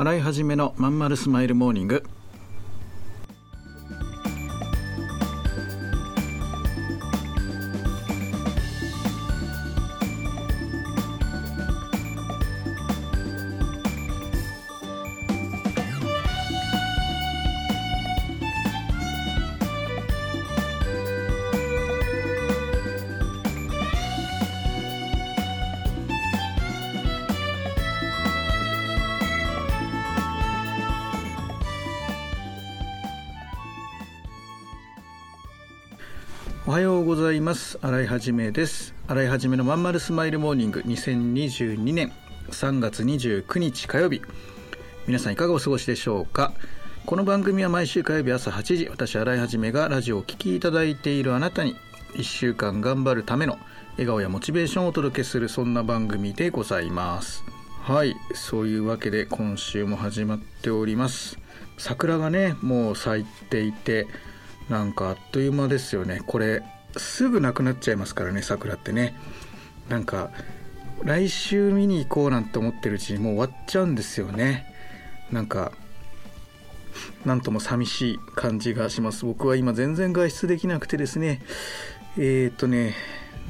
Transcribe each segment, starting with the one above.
洗い始めのまんまるスマイルモーニング。おはようございます。新井はじめです。新井はじめのまんまるスマイルモーニング。2022年3月29日火曜日皆さんいかがお過ごしでしょうか？この番組は毎週火曜日朝8時私新井はじめがラジオをお聴きいただいているあなたに1週間頑張るための笑顔やモチベーションをお届けするそんな番組でございます。はい。そういうわけで今週も始まっております。桜がねもう咲いていてなんかあっという間ですよね。これすぐなくなっちゃいますからね桜ってね。なんか来週見に行こうなんて思ってるうちにもう終わっちゃうんですよね。なんかなんとも寂しい感じがします。僕は今全然外出できなくてですね。えー、っとね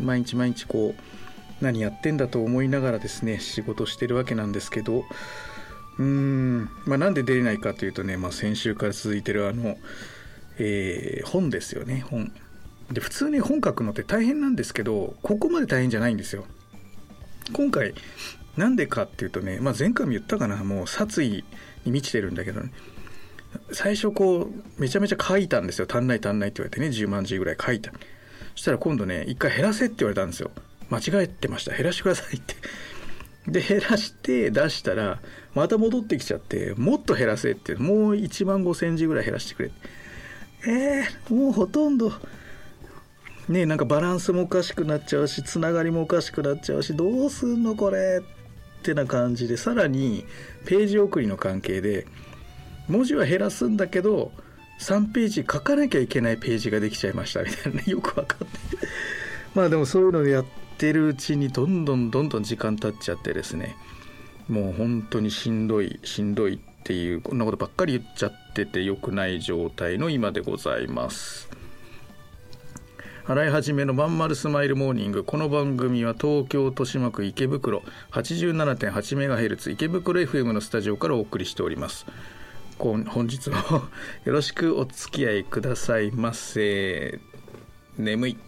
毎日毎日こう何やってんだと思いながらですね仕事してるわけなんですけど。うーんまあなんで出れないかというとね、まあ、先週から続いてるあのえー、本ですよね本。で普通に本書くのって大変なんですけどここまで大変じゃないんですよ。今回なんでかっていうとね、まあ、前回も言ったかなもう殺意に満ちてるんだけどね。最初こうめちゃめちゃ書いたんですよ。足んない足んないって言われてね10万字ぐらい書いた。そしたら今度ね一回減らせって言われたんですよ。間違えてました。減らしてくださいって。で減らして出したらまた戻ってきちゃってもっと減らせって。もう1万5,000字ぐらい減らしてくれって。えー、もうほとんど。ねなんかバランスもおかしくなっちゃうしつながりもおかしくなっちゃうしどうすんのこれ？ってな感じでさらにページ送りの関係で文字は減らすんだけど3ページ書かなきゃいけないページができちゃいましたみたいなね よく分かってまあでもそういうのでやってるうちにどんどんどんどん時間経っちゃってですね。もう本当にしんどいしんどい。っっていうこんなことばっかり言っちゃってて良くない状態の今でございます。洗い始めのまんまるスマイルモーニング。この番組は東京豊島区池袋 87.8MHz 池袋 FM のスタジオからお送りしております。本日も よろしくお付き合いくださいませ。眠い。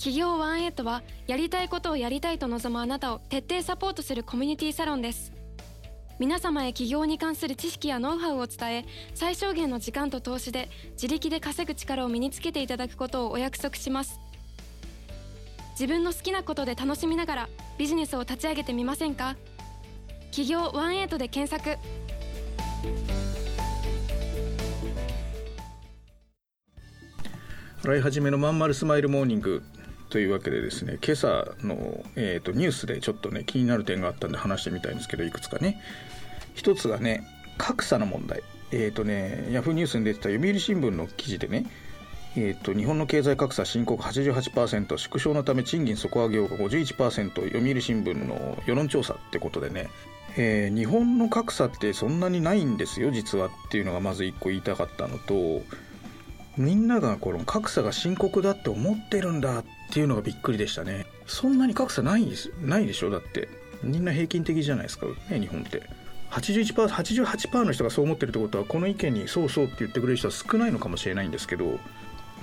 企業ワンエイトはやりたいことをやりたいと望むあなたを徹底サポートするコミュニティサロンです。皆様へ起業に関する知識やノウハウを伝え最小限の時間と投資で自力で稼ぐ力を身につけていただくことをお約束します。自分の好きなことで楽しみながらビジネスを立ち上げてみませんか？企業ワンエイトで検索。洗い始めのまんまるスマイルモーニング。というわけでですね今朝の、えーと、ニュースでちょっとね気になる点があったんで話してみたいんですけどいくつかね。一つがね格差の問題。えっ、ー、とねヤフーニュースに出てた読売新聞の記事でねえーと、日本の経済格差深刻88%縮小のため賃金底上げようが51%読売新聞の世論調査ってことでね、えー、日本の格差ってそんなにないんですよ実はっていうのがまず一個言いたかったのとみんながこの格差が深刻だって思ってるんだっていうのがびっくりでしたね。そんなに格差ないですないでしょ？だって。みんな平均的じゃないですか？ね日本って。81%88% の人がそう思ってるってことはこの意見にそうそうって言ってくれる人は少ないのかもしれないんですけど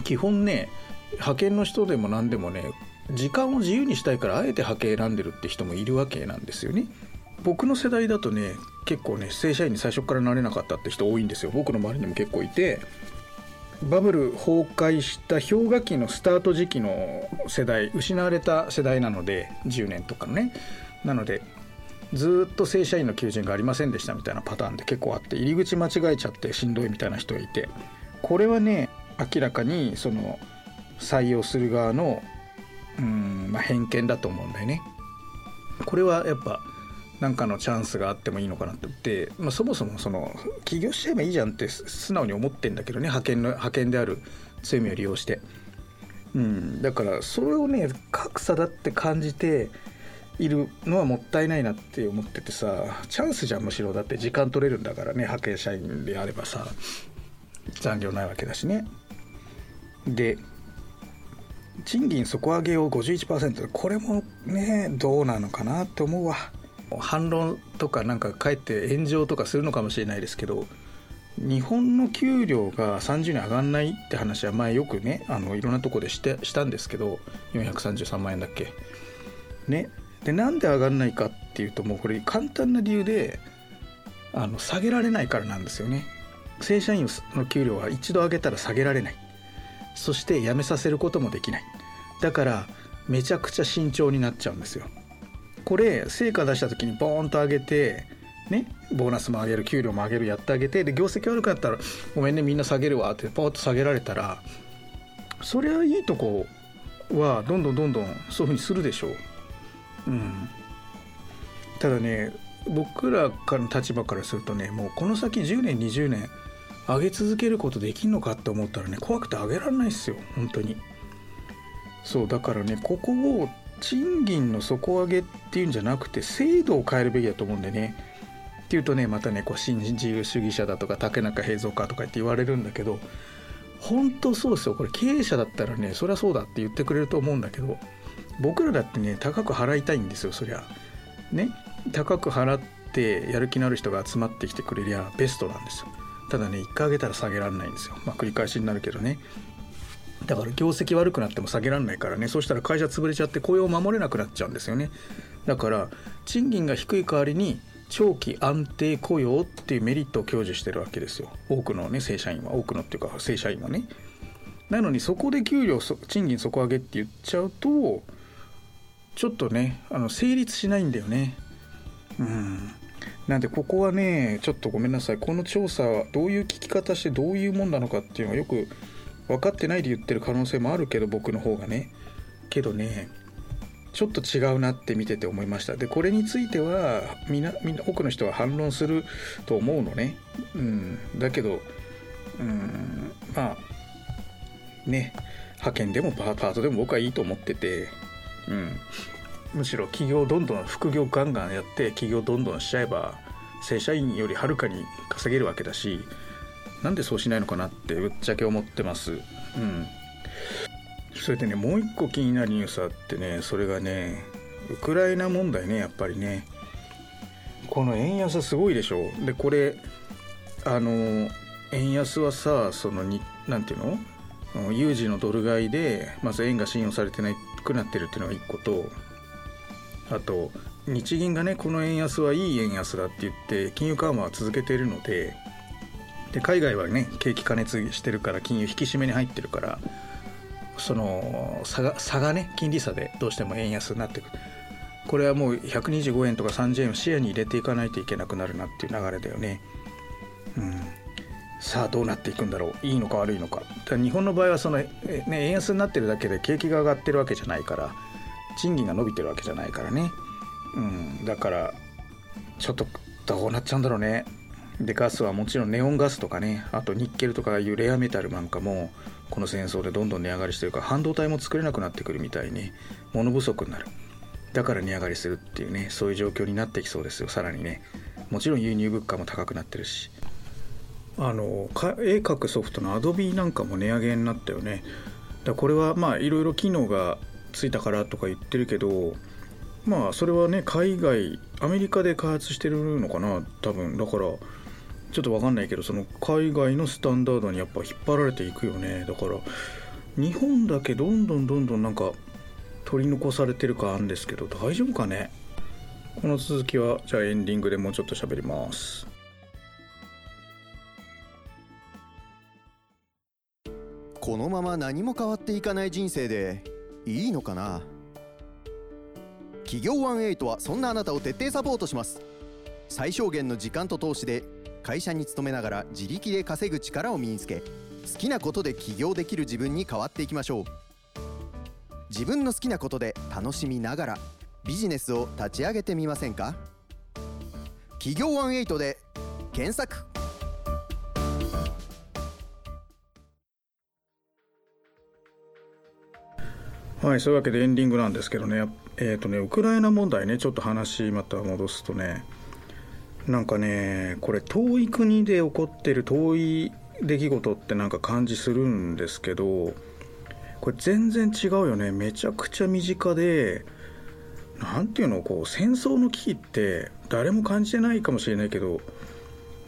基本ね派遣の人でも何でもね時間を自由にしたいからあえて派遣選んでるって人もいるわけなんですよね。僕の世代だとね結構ね正社員に最初からなれなかったって人多いんですよ。僕の周りにも結構いて。バブル崩壊した氷河期のスタート時期の世代失われた世代なので10年とかのねなのでずっと正社員の求人がありませんでしたみたいなパターンで結構あって入り口間違えちゃってしんどいみたいな人がいてこれはね明らかにその採用する側のうん、まあ、偏見だと思うんだよね。これはやっぱ何かのチャンスがあってもいいのかなって、まあ、そもそもその起業しちゃえばいいじゃんって素直に思ってんだけどね派遣の派遣である強みを利用して、うん、だからそれをね格差だって感じているのはもったいないなって思っててさチャンスじゃんむしろだって時間取れるんだからね派遣社員であればさ。残業ないわけだしね。で賃金底上げを51%これもねどうなのかなって思うわ。反論とかなんかかえって炎上とかするのかもしれないですけど日本の給料が30年上がんないって話は前よくねあのいろんなとこでしてしたんですけど433万円だっけ。ね。でなんで上がんないかっていうともうこれ簡単な理由であの下げられないからなんですよね。正社員の給料は一度上げたら下げられない。そして辞めさせることもできない。だからめちゃくちゃ慎重になっちゃうんですよ。これ成果出した時にボーンと上げてねボーナスも上げる給料も上げるやってあげてで業績悪くなったら「ごめんねみんな下げるわ」ってポーッと下げられたらそりゃいいとこはどんどんどんどんそういうふうにするでしょう。うん、ただね僕らからの立場からするとねもうこの先10年20年上げ続けることできんのかって思ったらね怖くて上げられないっすよ本当にそうだからねここを賃金の底上げっていうんじゃなくて制度を変えるべきだと思うんでね。っていうとねまたねこう新自由主義者だとか竹中平蔵かとかって言われるんだけど本当そうですよ。これ経営者だったらねそりゃそうだって言ってくれると思うんだけど僕らだってね高く払いたいんですよそりゃ。ね高く払ってやる気のある人が集まってきてくれりゃベストなんですよ。ただね1回上げたら下げられないんですよ。まあ繰り返しになるけどね。だから業績悪くなっても下げられないからね。そうしたら会社潰れちゃって雇用を守れなくなっちゃうんですよね。だから賃金が低い代わりに長期安定雇用っていうメリットを享受してるわけですよ。多くのね正社員は。多くのっていうか正社員はね。なのにそこで給料賃金底上げって言っちゃうとちょっとねあの成立しないんだよね。うん。なんでここはねちょっとごめんなさい。この調査はどういう聞き方してどういうもんなのかっていうのがよく分かってないで言ってる可能性もあるけど僕の方がね。けどねちょっと違うなって見てて思いました。でこれについてはみんなみな多くの人は反論すると思うのね。うん。だけどうん。まあね。派遣でもパートでも僕はいいと思ってて。うん。むしろ企業どんどん副業ガンガンやって企業どんどんしちゃえば正社員よりはるかに稼げるわけだしなんでそうしないのかなってぶっちゃけ思ってます。うん。それでね、もう一個気になるニュースあってね、それがね、ウクライナ問題ね、やっぱりね。この円安すごいでしょ。で、これ、あの、円安はさ、そのに、なんていうの？有事のドル買いで、まず円が信用されてなくなってるっていうのが一個と、あと、日銀がね、この円安はいい円安だって言って、金融緩和は続けてるので、で海外はね景気過熱してるから金融引き締めに入ってるからその差が差がね金利差でどうしても円安になってくる。これはもう125円とか30円を視野に入れていかないといけなくなるなっていう流れだよね。うん、さあどうなっていくんだろう。いいのか悪いのか。か日本の場合はその、ね、円安になってるだけで景気が上がってるわけじゃないから賃金が伸びてるわけじゃないからね、うん、だからちょっとどうなっちゃうんだろうね。でガスはもちろんネオンガスとかねあとニッケルとかいうレアメタルなんかもこの戦争でどんどん値上がりしてるから半導体も作れなくなってくるみたいに物不足になる。だから値上がりするっていうねそういう状況になってきそうですよさらにね。もちろん輸入物価も高くなってるし。あの絵描くソフトの Adobe なんかも値上げになったよね。だこれはまあいろいろ機能がついたからとか言ってるけどまあそれはね海外アメリカで開発してるのかな多分。だからちょっと分かんないけどその海外のスタンダードにやっぱ引っ張られていくよね。だから日本だけどんどんどんどんなんか取り残されてるかあるんですけど大丈夫かね？この続きはじゃあエンディングでもうちょっと喋ります。このまま何も変わっていかない人生でいいのかな？企業18はそんなあなたを徹底サポートします。最小限の時間と投資で会社に勤めながら自力で稼ぐ力を身につけ好きなことで起業できる自分に変わっていきましょう。自分の好きなことで楽しみながらビジネスを立ち上げてみませんか？企業18で検索。はいそういうわけでエンディングなんですけどね。えっ、ー、とねウクライナ問題ねちょっと話また戻すとね。なんかねこれ遠い国で起こってる遠い出来事ってなんか感じするんですけどこれ全然違うよね。めちゃくちゃ身近で何ていうのこう戦争の危機って誰も感じてないかもしれないけど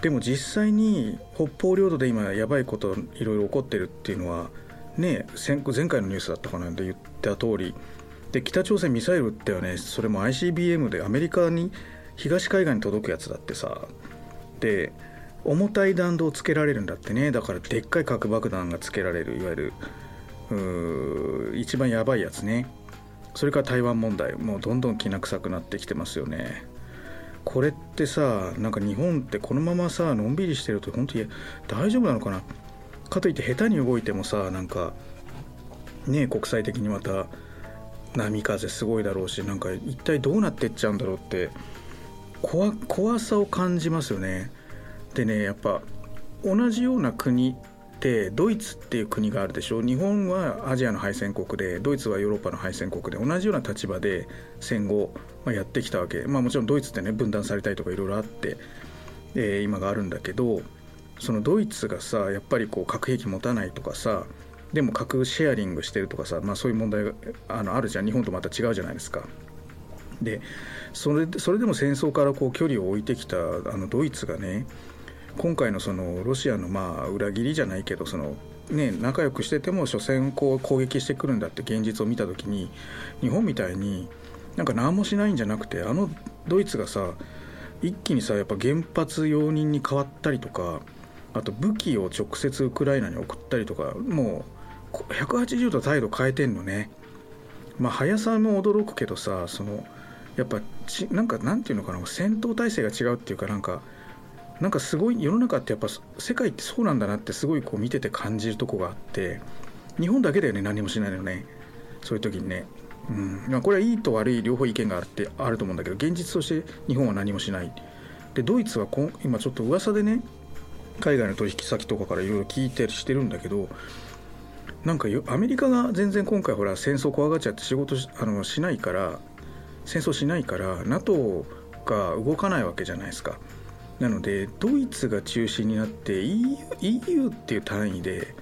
でも実際に北方領土で今やばいこといろいろ起こってるっていうのはね前回のニュースだったかなって言った通り。で北朝鮮ミサイルってはねそれも ICBM でアメリカに東海岸に届くやつだってさで重たい弾道をつけられるんだってね。だからでっかい核爆弾がつけられるいわゆる一番やばいやつね。それから台湾問題もうどんどんきな臭くなってきてますよね。これってさなんか日本ってこのままさのんびりしてると本当に大丈夫なのかな？かといって下手に動いてもさなんかね国際的にまた波風すごいだろうしなんか一体どうなってっちゃうんだろうって怖怖さを感じますよね。でねやっぱ同じような国ってドイツっていう国があるでしょ？日本はアジアの敗戦国でドイツはヨーロッパの敗戦国で同じような立場で戦後、まあ、やってきたわけ。まあもちろんドイツってね分断されたりとかいろいろあって、えー、今があるんだけどそのドイツがさやっぱりこう核兵器持たないとかさでも核シェアリングしてるとかさ、まあ、そういう問題があのあるじゃん。日本とまた違うじゃないですか。でそれそれでも戦争からこう距離を置いてきたあのドイツがね今回のそのロシアのまあ裏切りじゃないけどそのね、仲良くしてても所詮こう攻撃してくるんだって現実を見た時に日本みたいになんか何もしないんじゃなくてあのドイツがさ一気にさやっぱ原発容認に変わったりとかあと武器を直接ウクライナに送ったりとかもう180度態度変えてんのね。まあ速さも驚くけどさそのやっぱちなんかなんていうのかな戦闘態勢が違うっていうかなんかなんかすごい世の中ってやっぱ世界ってそうなんだなってすごいこう見てて感じるとこがあって日本だけだよね何もしないのねそういう時にね、うん。まあ、これはいいと悪い両方意見があってあると思うんだけど現実として日本は何もしない。でドイツはこ今ちょっと噂でね海外の取引先とかからいろいろ聞いたりしてるんだけどなんかアメリカが全然今回ほら戦争怖がっちゃって仕事あのしないから戦争しないから NATO が動かないわけじゃないですか。なのでドイツが中心になって EU, EU っていう単位で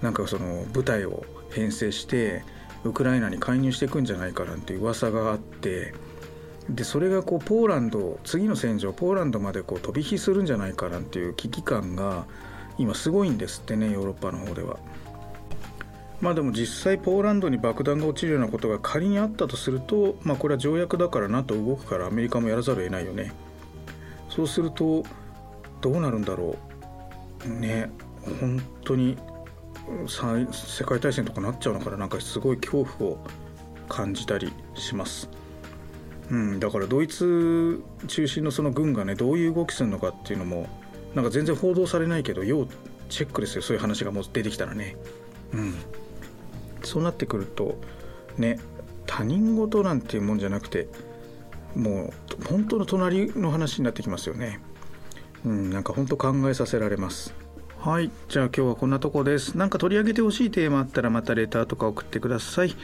なんかその部隊を編成してウクライナに介入していくんじゃないかなんていう噂があってでそれがこうポーランド次の戦場ポーランドまでこう飛び火するんじゃないかなんていう危機感が今すごいんですってねヨーロッパの方では。まあでも実際ポーランドに爆弾が落ちるようなことが仮にあったとすると、まあ、これは条約だから NATO 動くからアメリカもやらざるを得ないよね。そうするとどうなるんだろうね本当に世界大戦とかなっちゃうのかななんかすごい恐怖を感じたりします。うん、だからドイツ中心のその軍がねどういう動きするのかっていうのもなんか全然報道されないけど要チェックですよそういう話がもう出てきたらね。うん、そうなってくるとね他人事なんていうもんじゃなくてもう本当の隣の話になってきますよね。うん、なんか本当考えさせられます。はい、じゃあ今日はこんなとこです。なんか取り上げてほしいテーマあったらまたレターとか送ってください。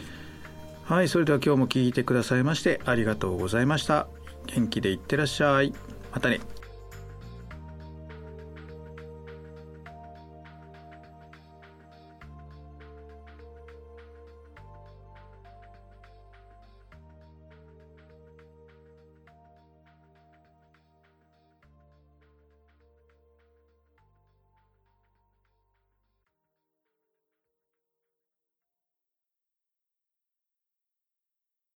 はい、それでは今日も聞いてくださいましてありがとうございました。元気でいってらっしゃい。またね。